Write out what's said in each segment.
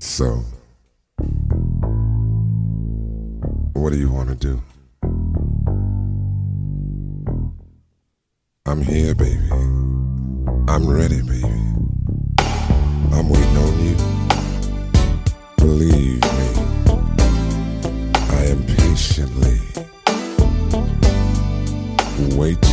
So, what do you want to do? I'm here, baby. I'm ready, baby. I'm waiting on you. Believe me, I am patiently waiting.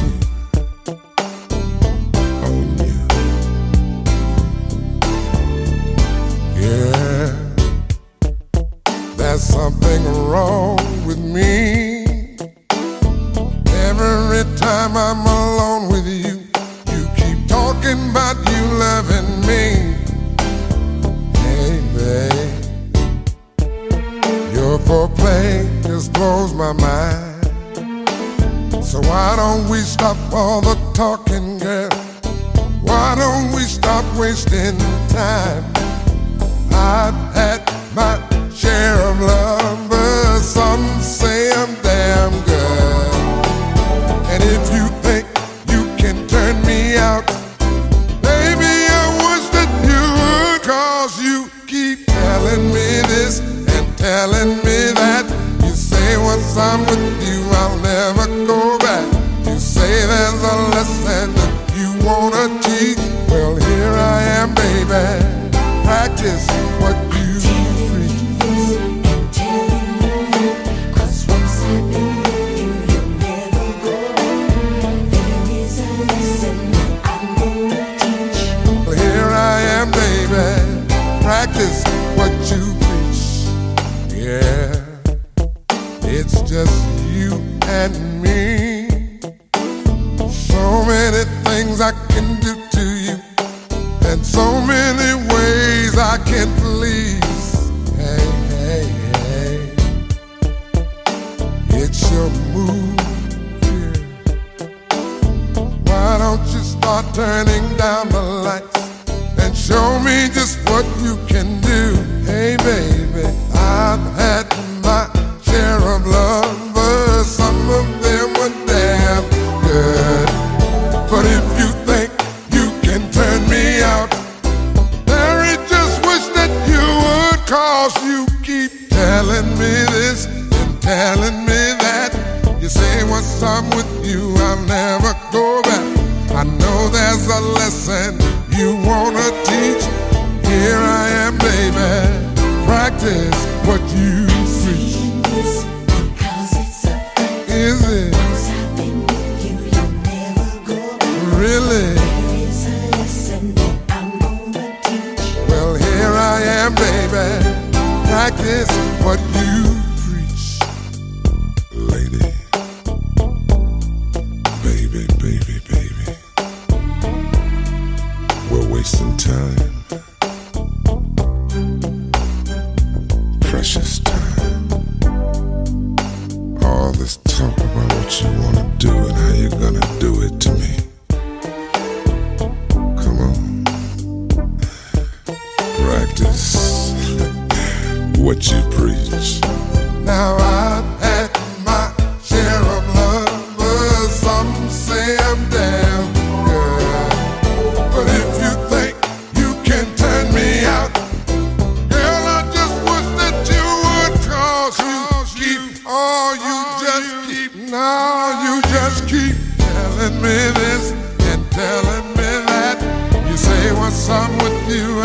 I'm with you.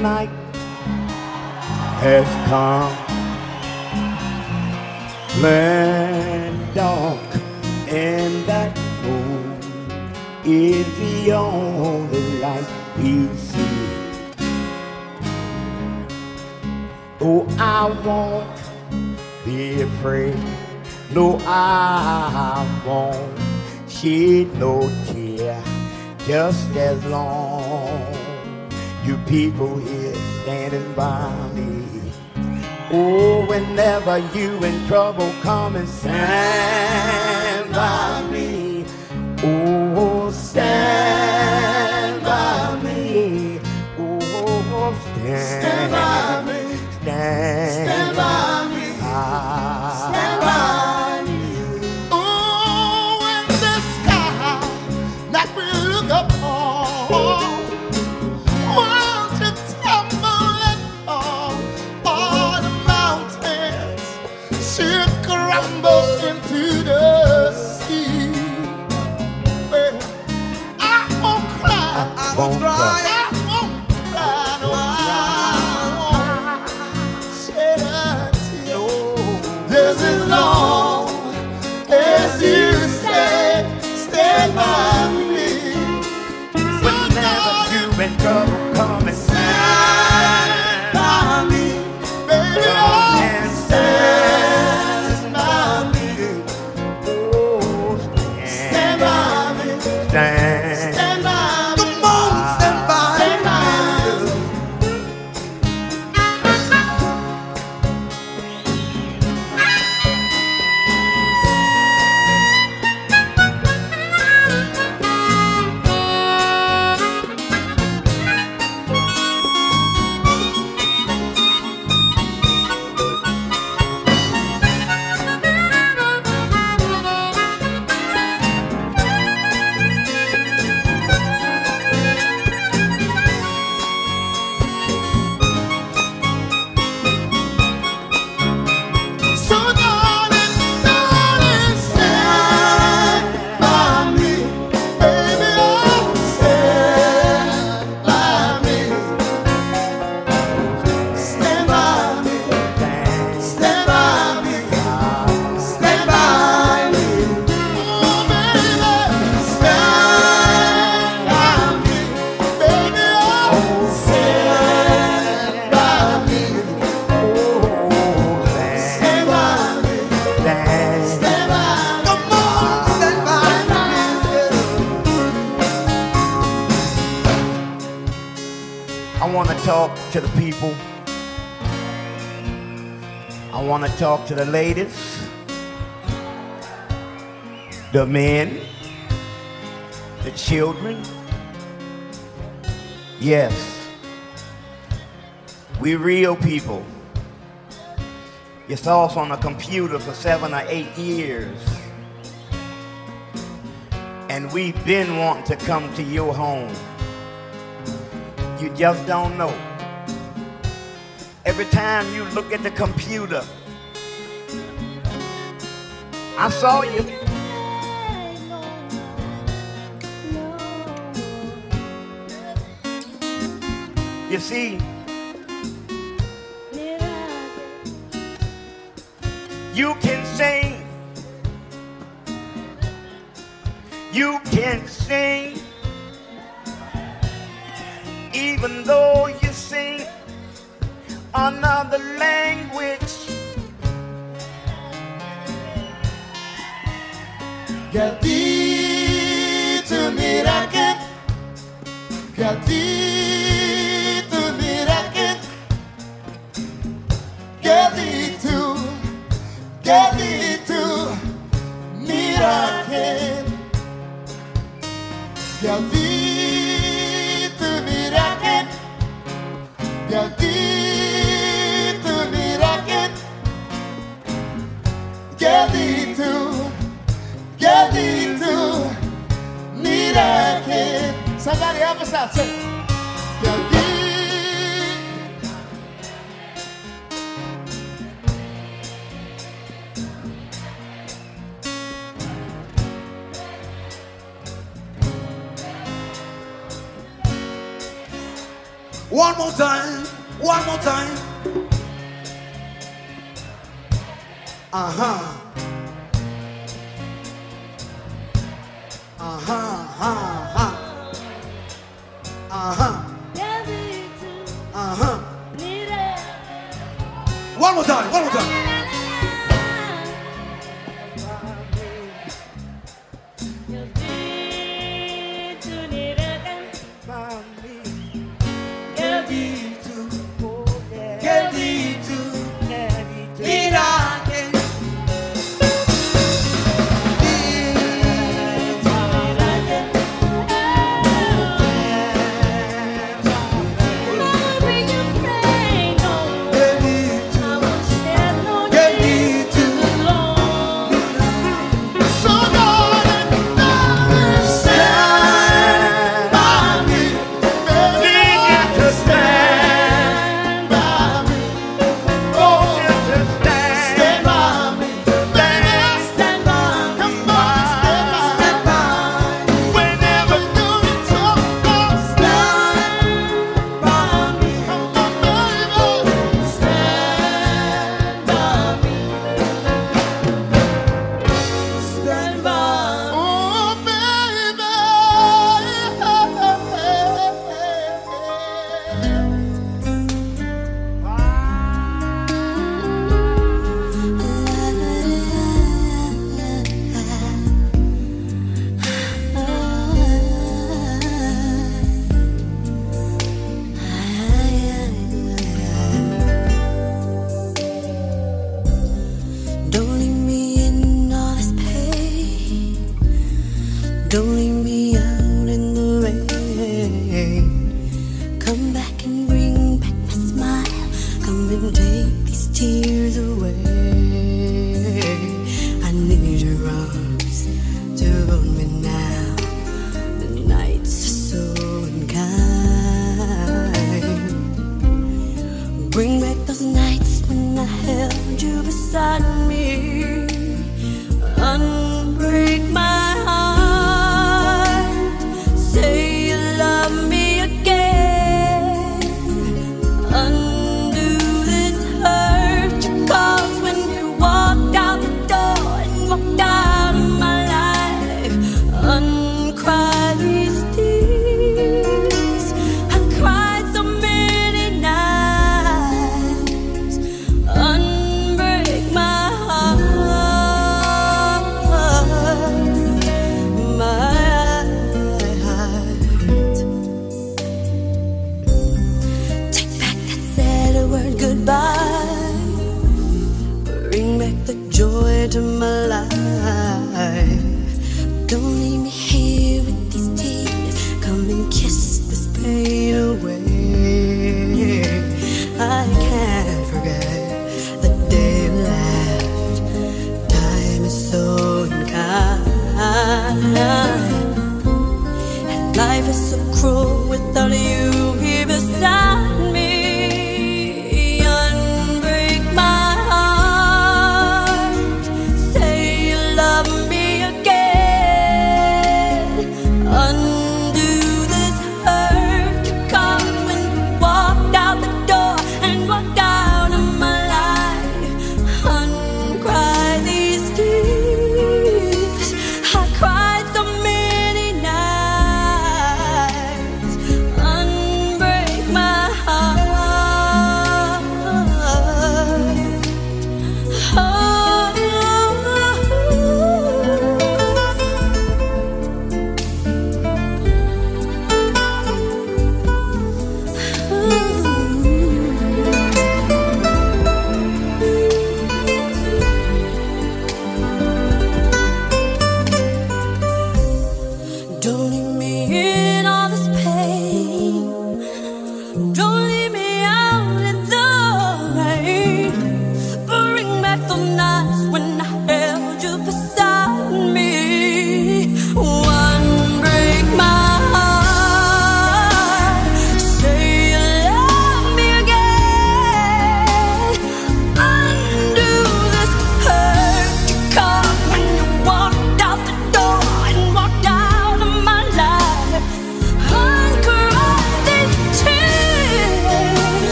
When you in trouble, come and stand to the ladies, the men, the children. Yes, we real people. You saw us on a computer for seven or eight years. And we've been wanting to come to your home. You just don't know. Every time you look at the computer, I saw you. You see, you can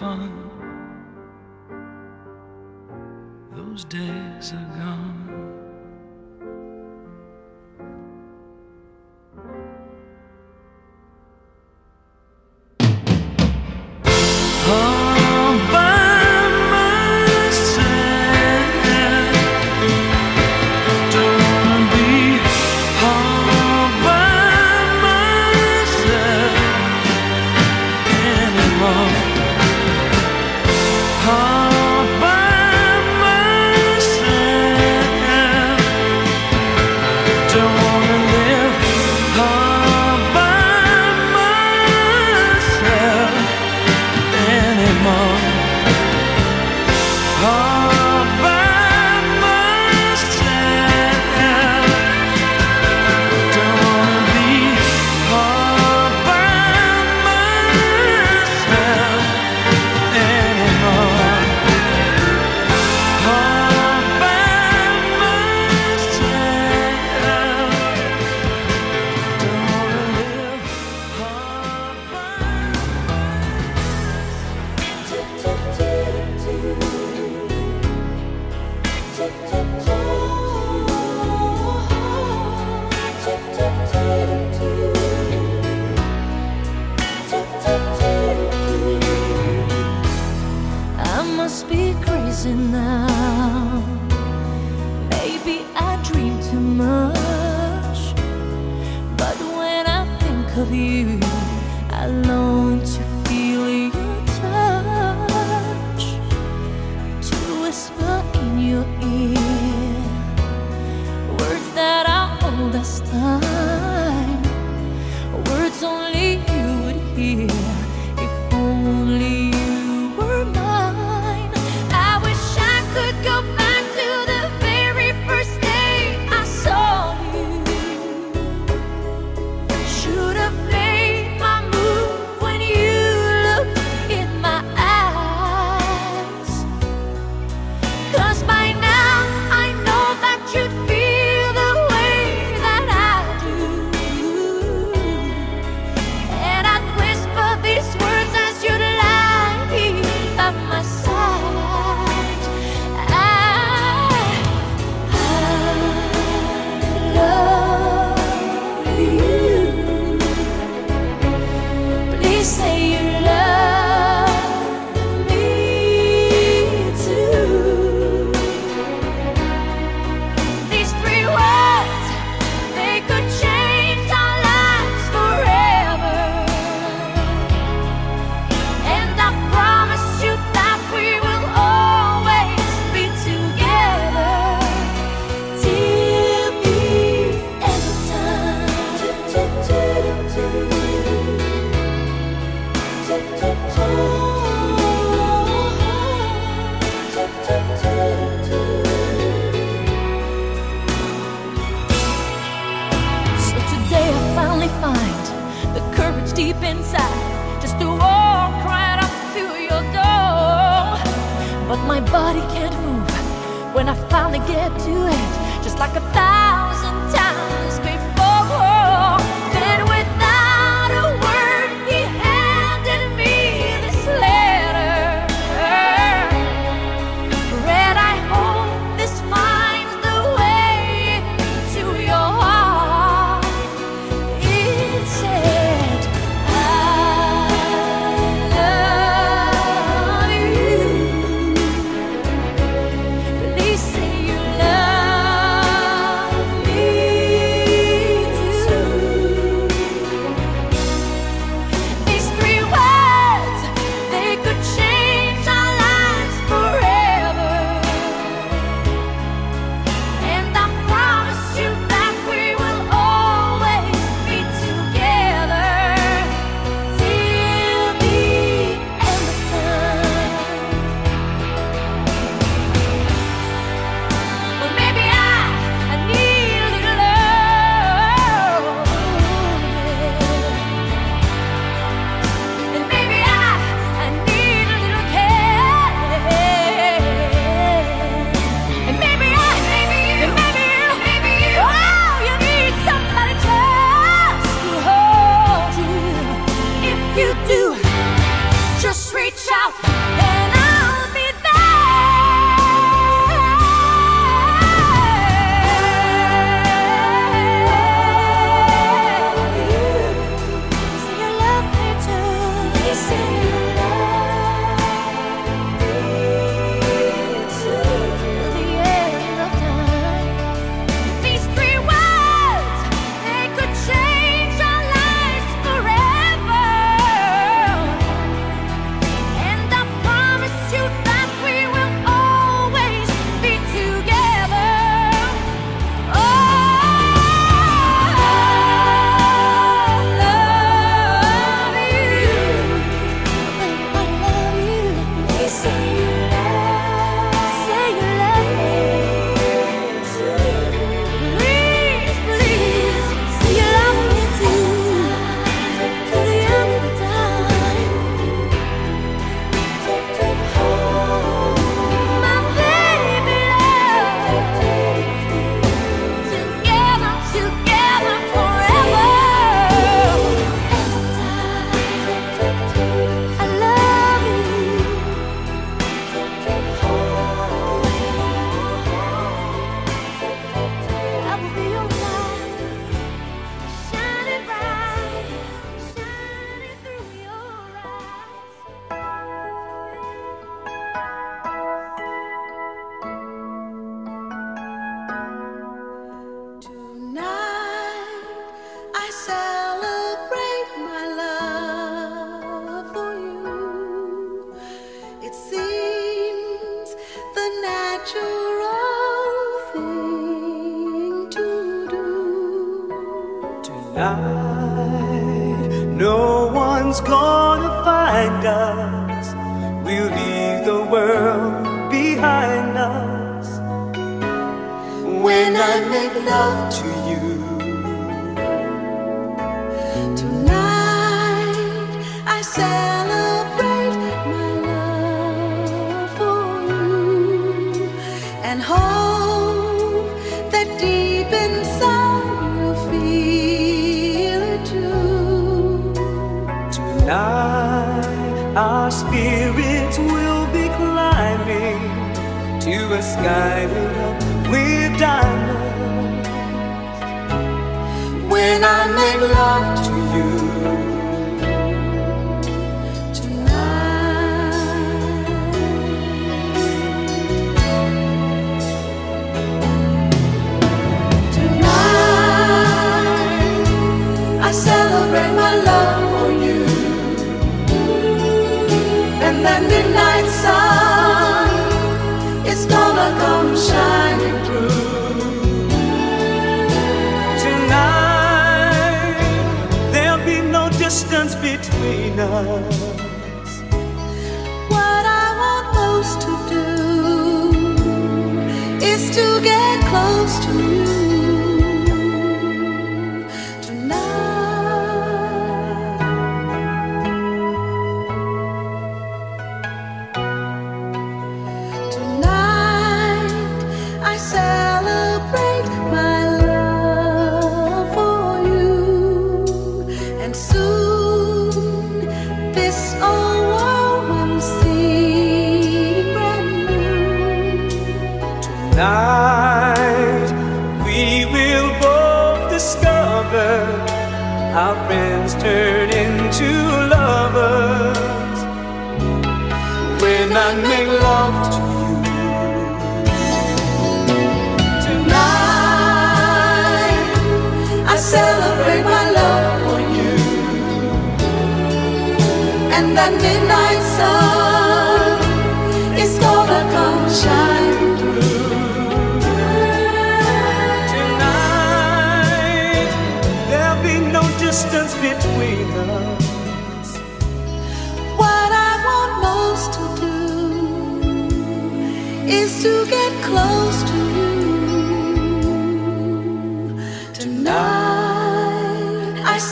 方。Maybe I dream too much But when I think of you I long to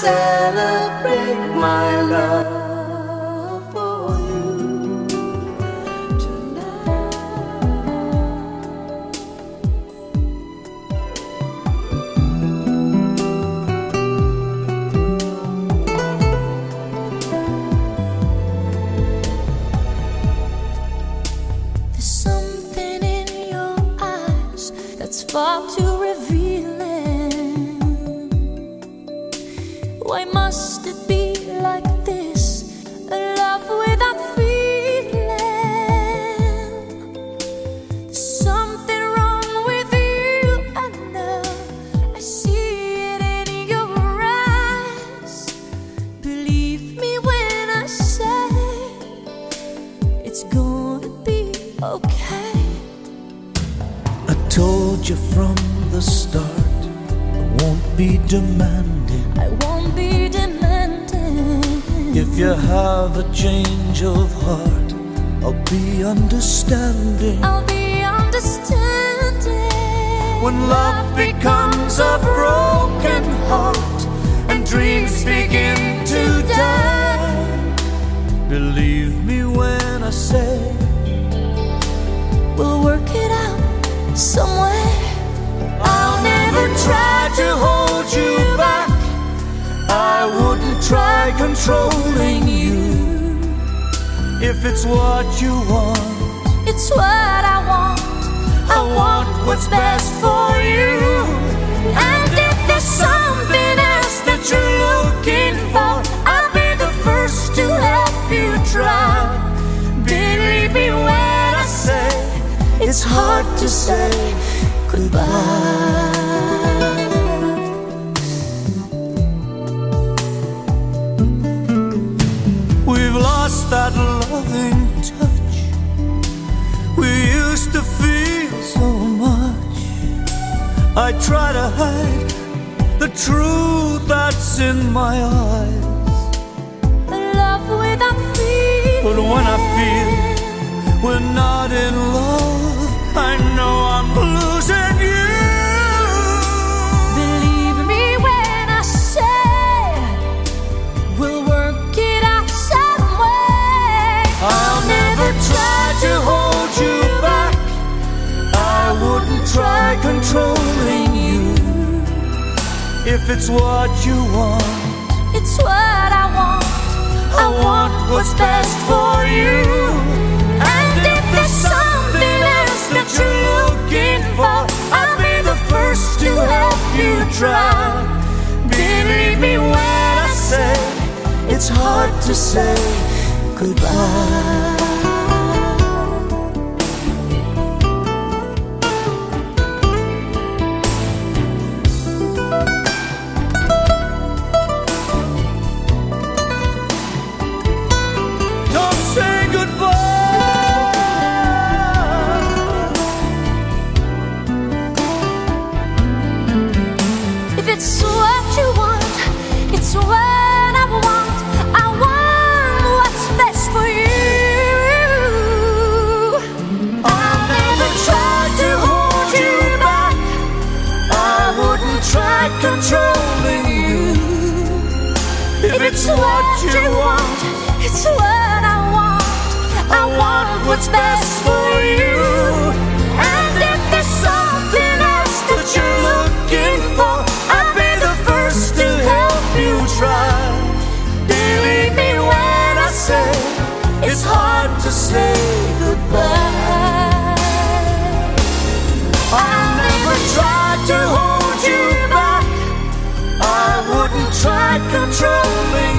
celebrate my love. if it's what you want. It's what I want. I want what's best for you. And if there's something else that you're looking for, I'll be the first to help you try. Believe me when I say it's hard to say goodbye. that loving touch we used to feel so much. I try to hide the truth that's in my eyes. Love without feeling. But when I feel we're not in love. try controlling you. If it's what you want, it's what I want. I, want, want what's best for you. And if there's something else that you're looking for, I'll be the first to help you try. Believe me when I say it's hard to say goodbye. trouble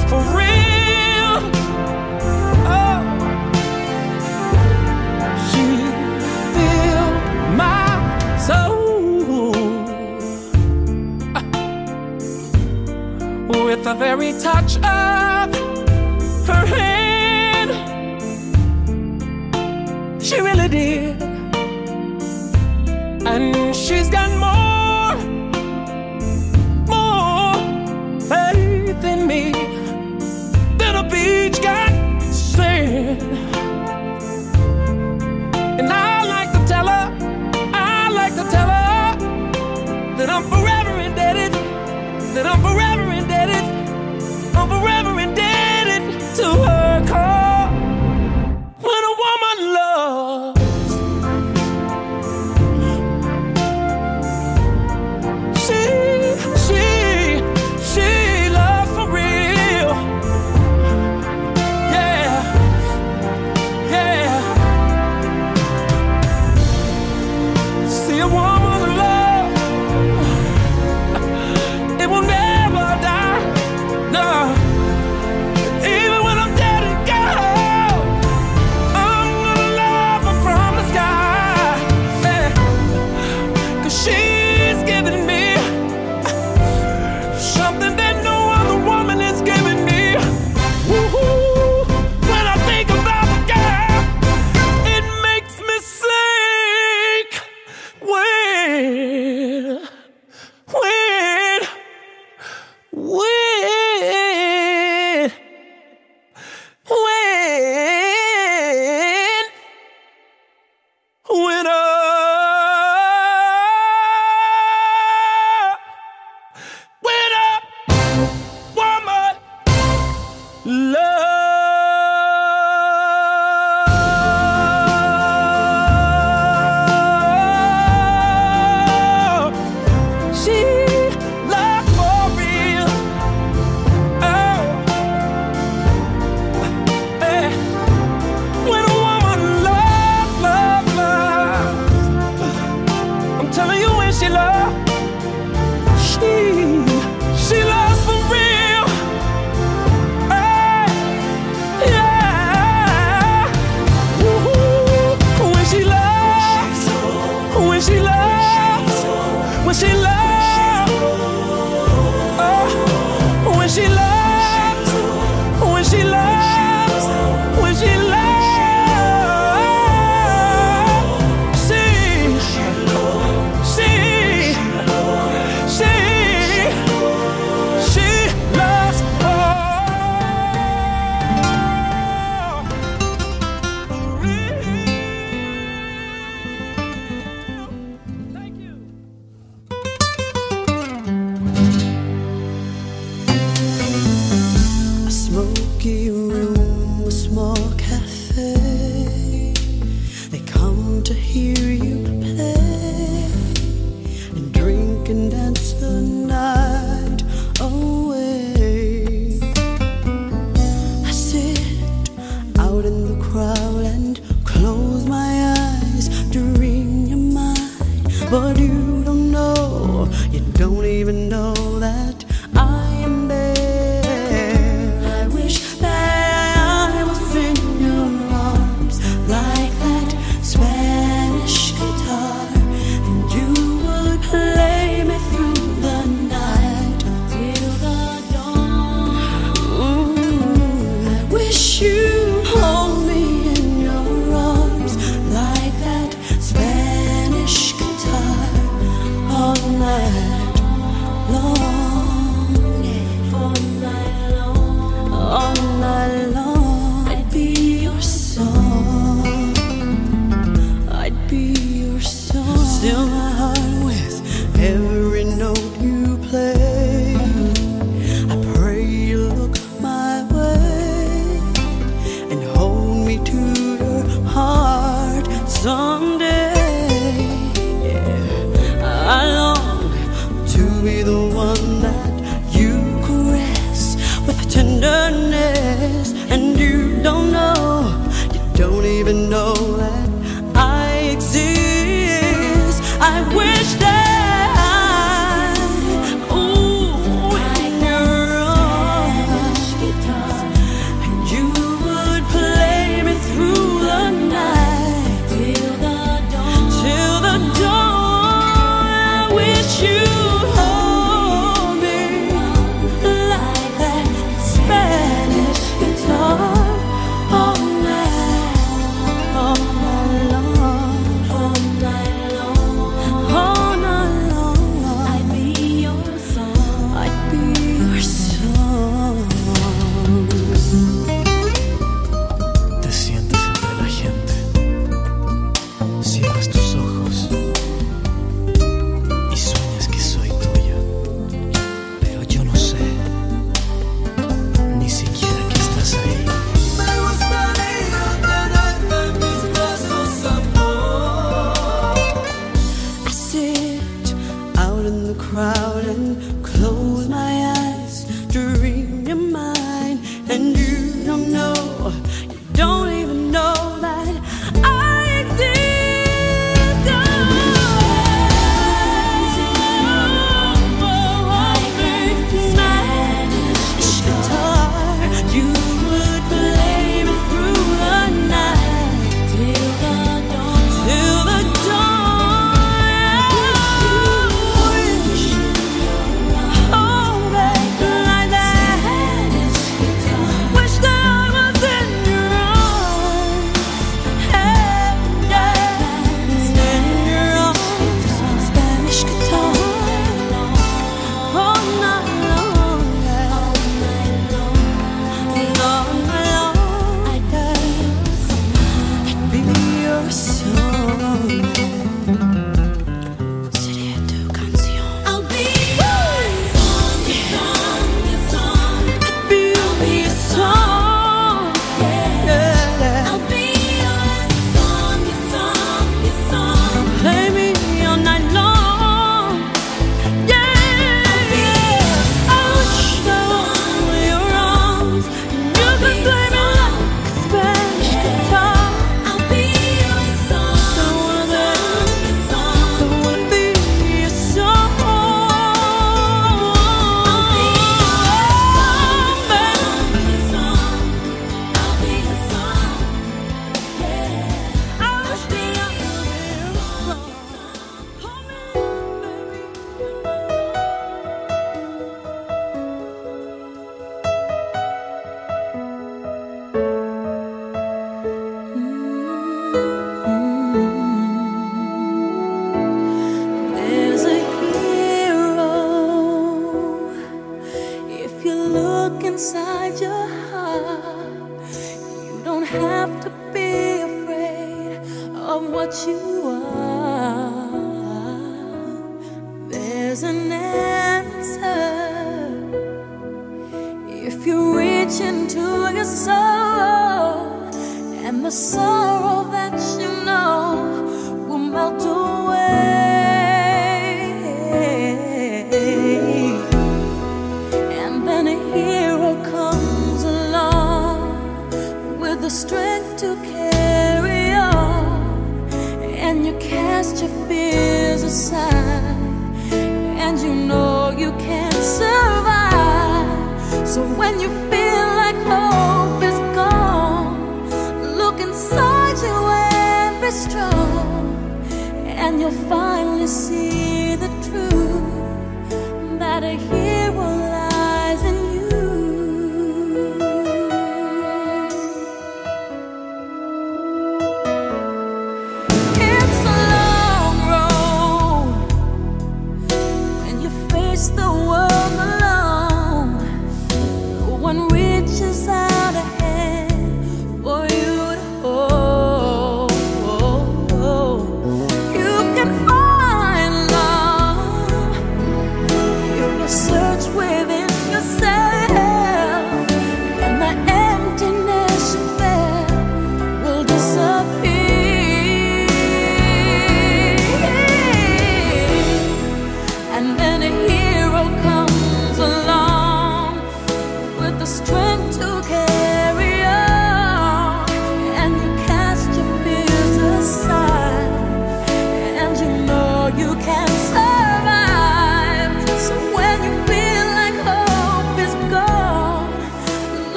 was for real. Oh, she filled my soul uh, with the very touch of.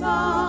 His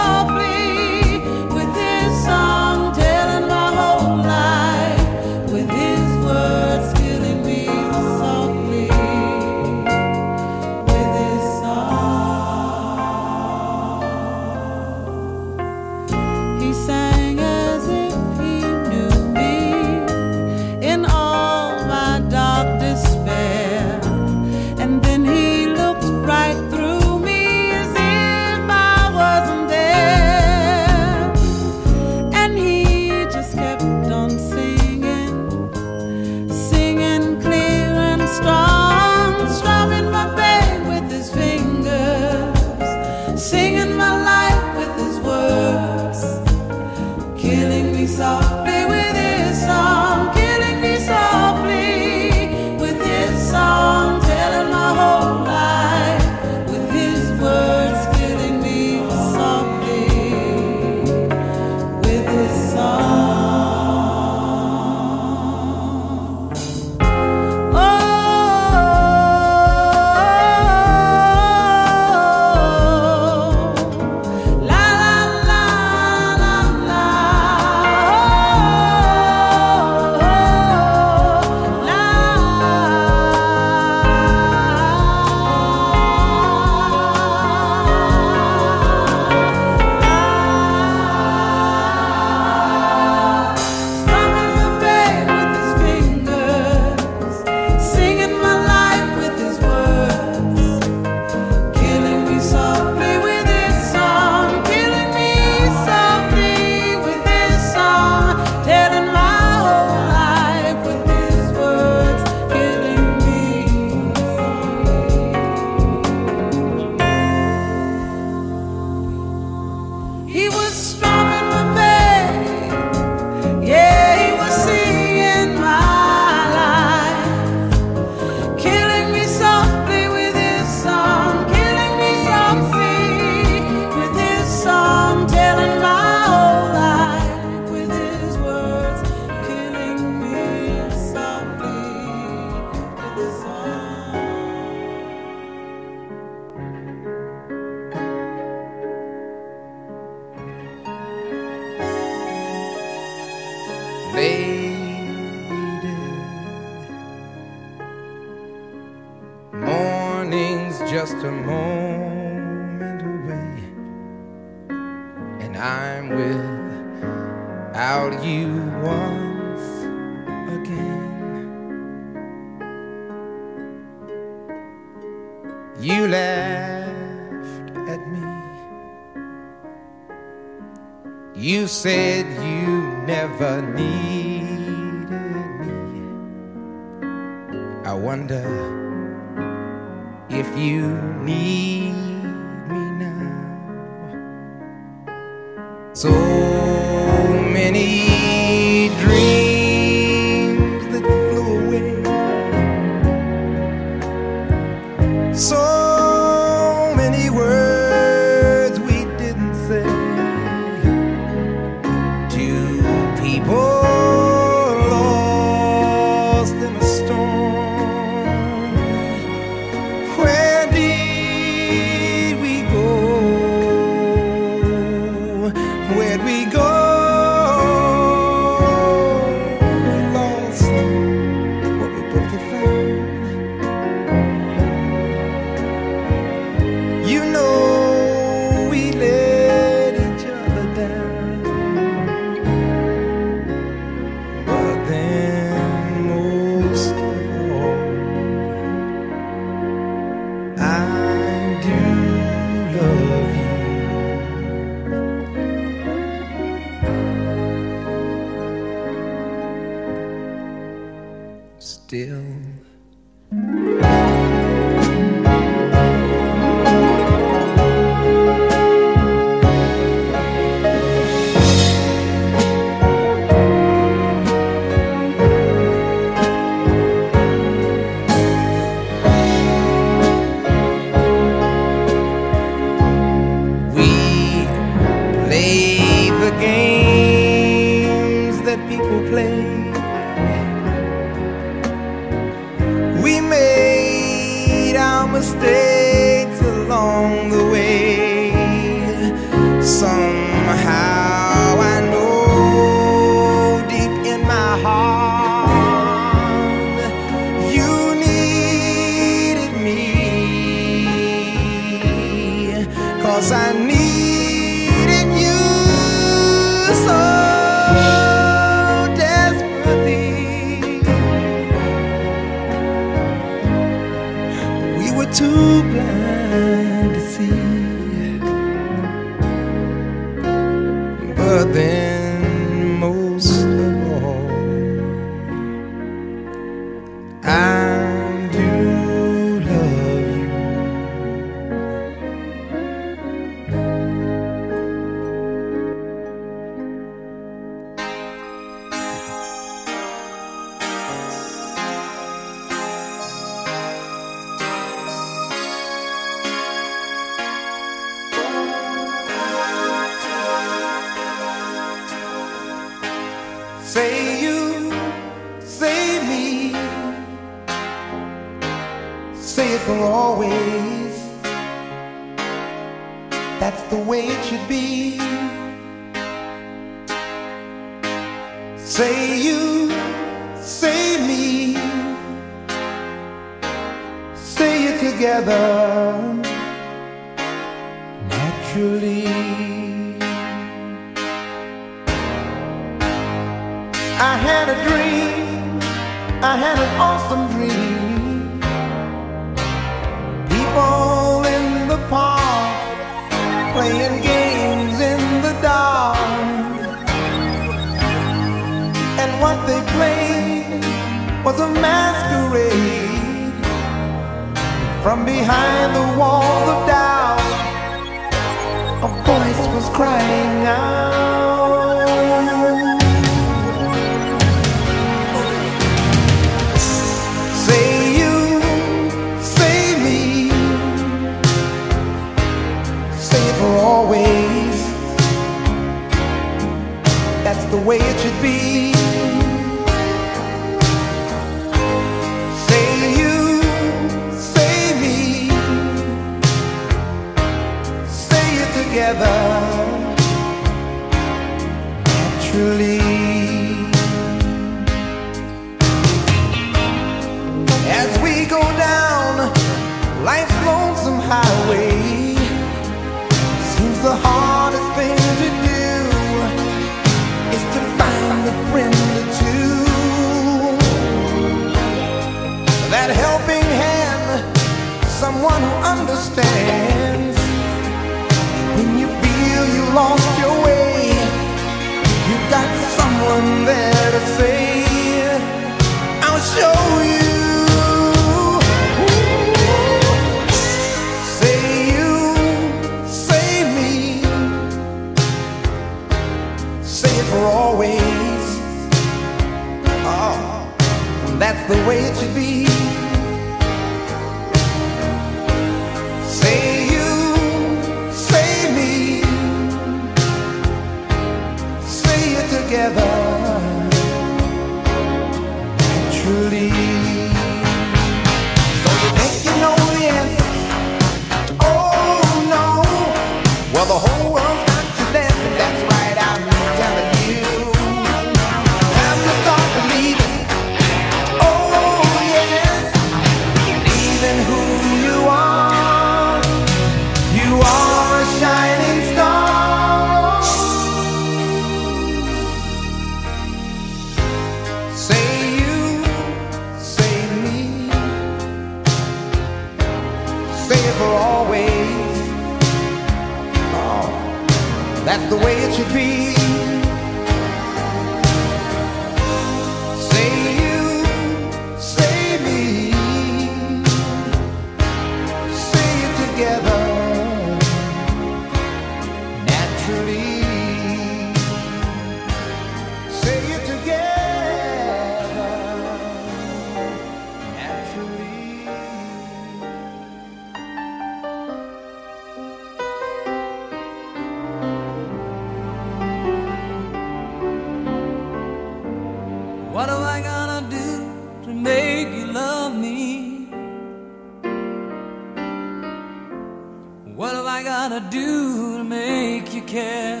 gotta do to make you care?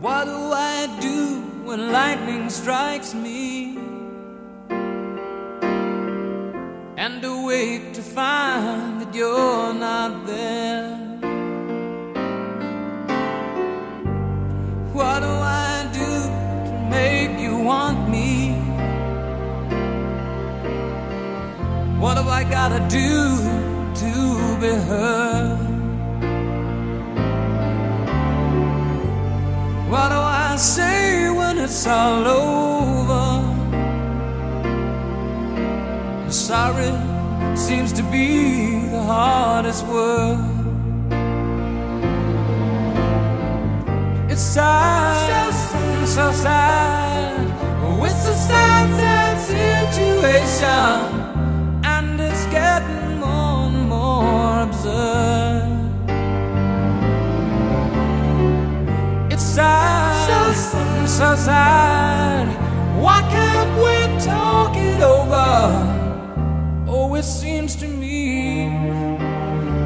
What do I do when lightning strikes me? And awake to find that you're not gotta do to be heard? What do I say when it's all over? Sorry seems to be the hardest word. It's sad, so, so sad. Oh, it's a sad, sad situation, absurd. It's sad, so, so sad. Why can't we talk it over? Oh, it seems to me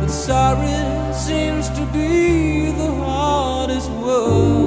that sorry seems to be the hardest word.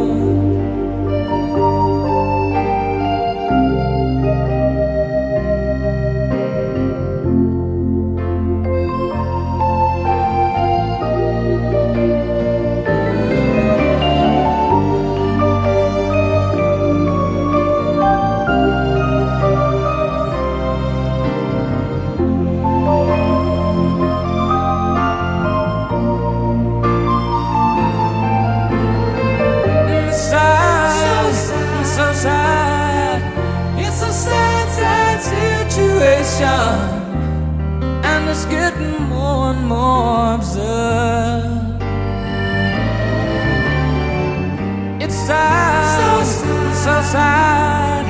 Sad.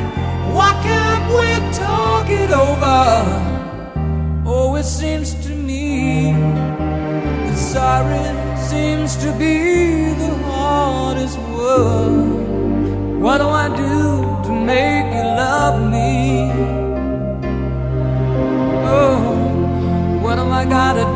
Why can't we talk it over? Oh, it seems to me that sorry seems to be the hardest word. What do I do to make you love me? Oh, what am I gotta do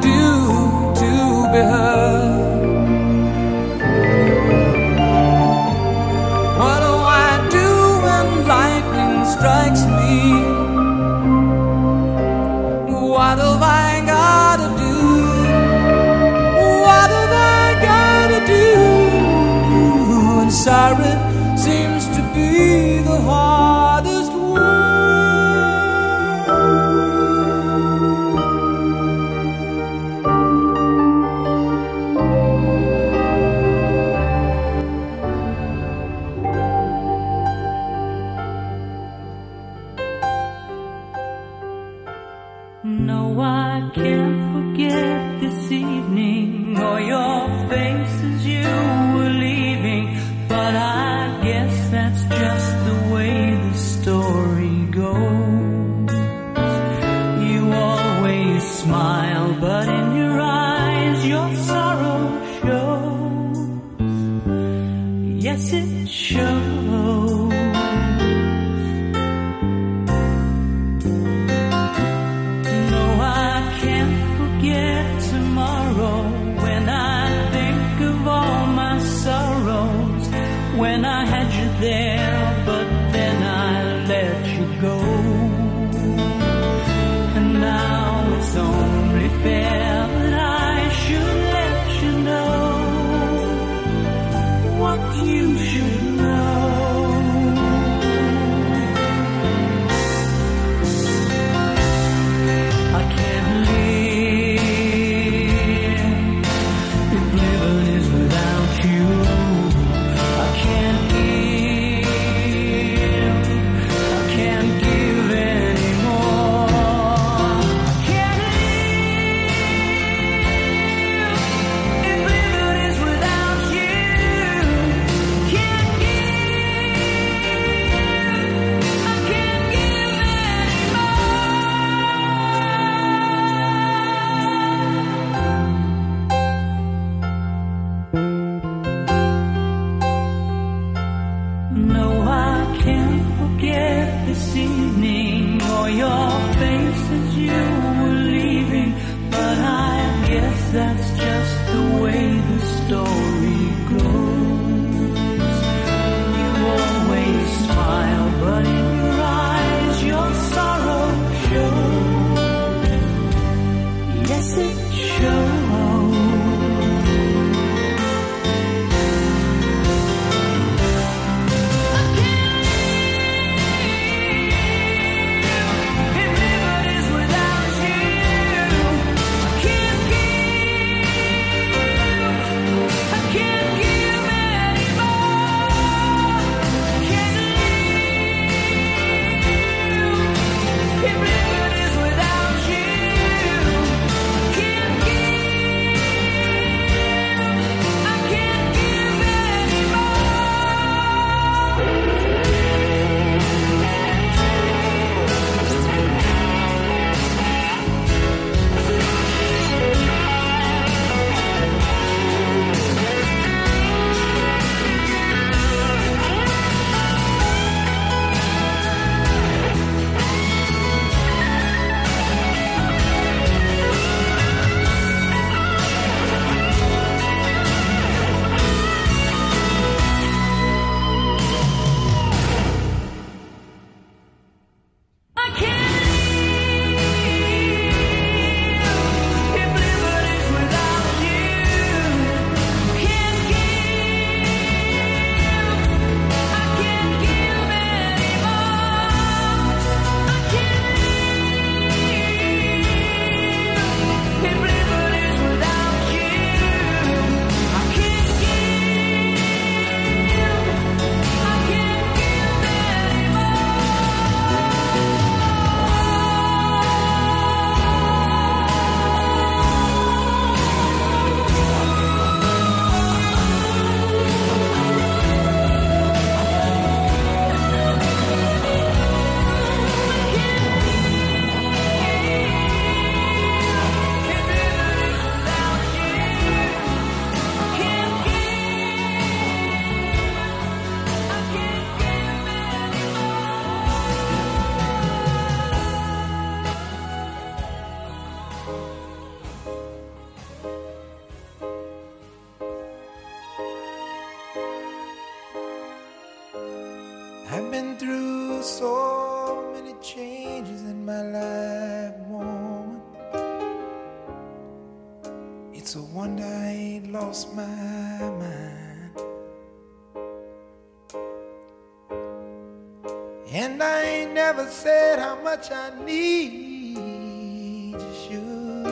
And I ain't never said how much I need you, sugar.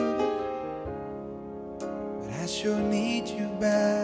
But I sure need you back.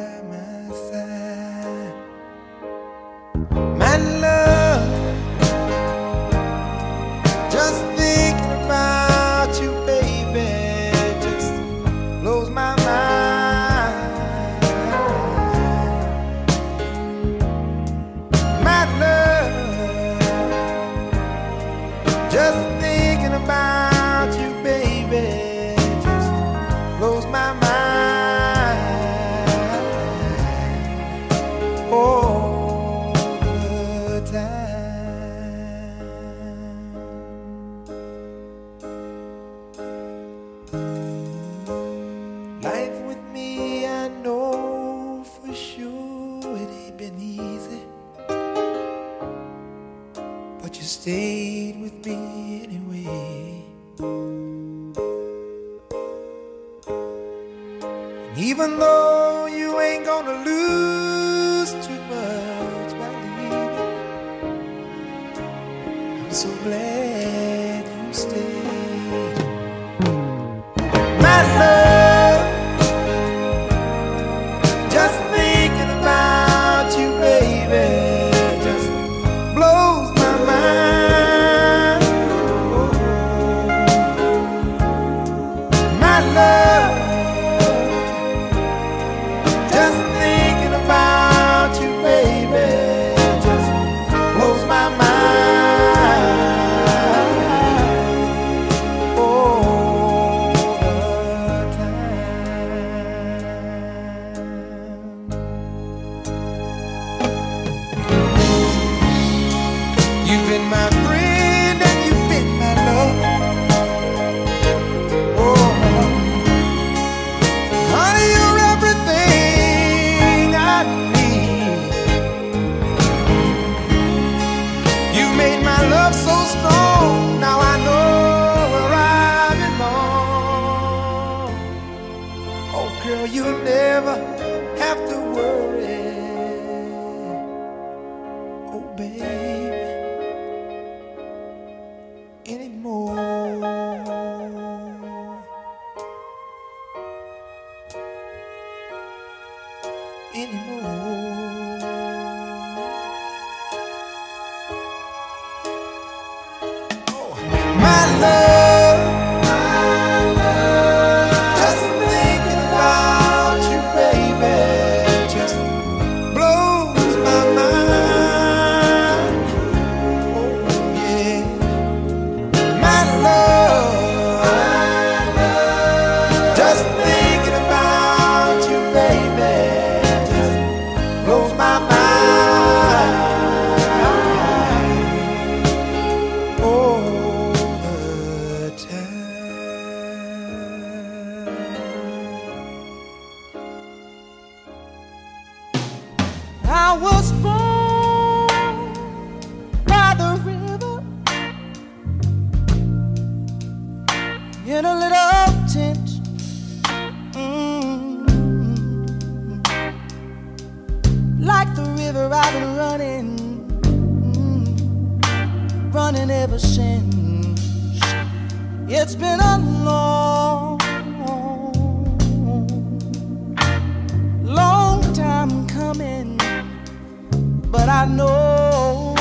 that I know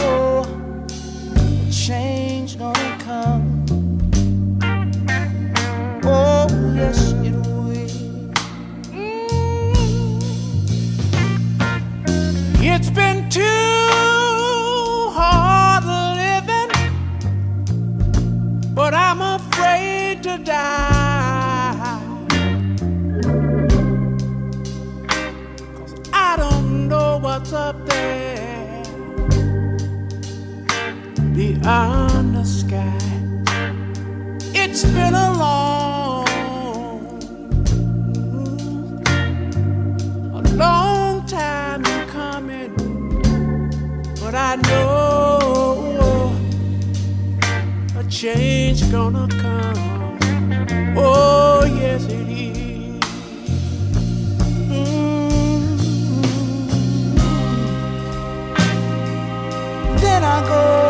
change gonna come. Oh, yes, it will. Mm. It's been too on the sky. It's been a long, a long time coming, but I know a change gonna come. Oh yes, it is. Mm. Then I go.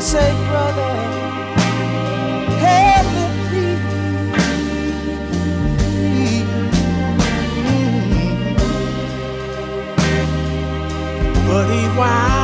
Say, brother, help me, please. But he why?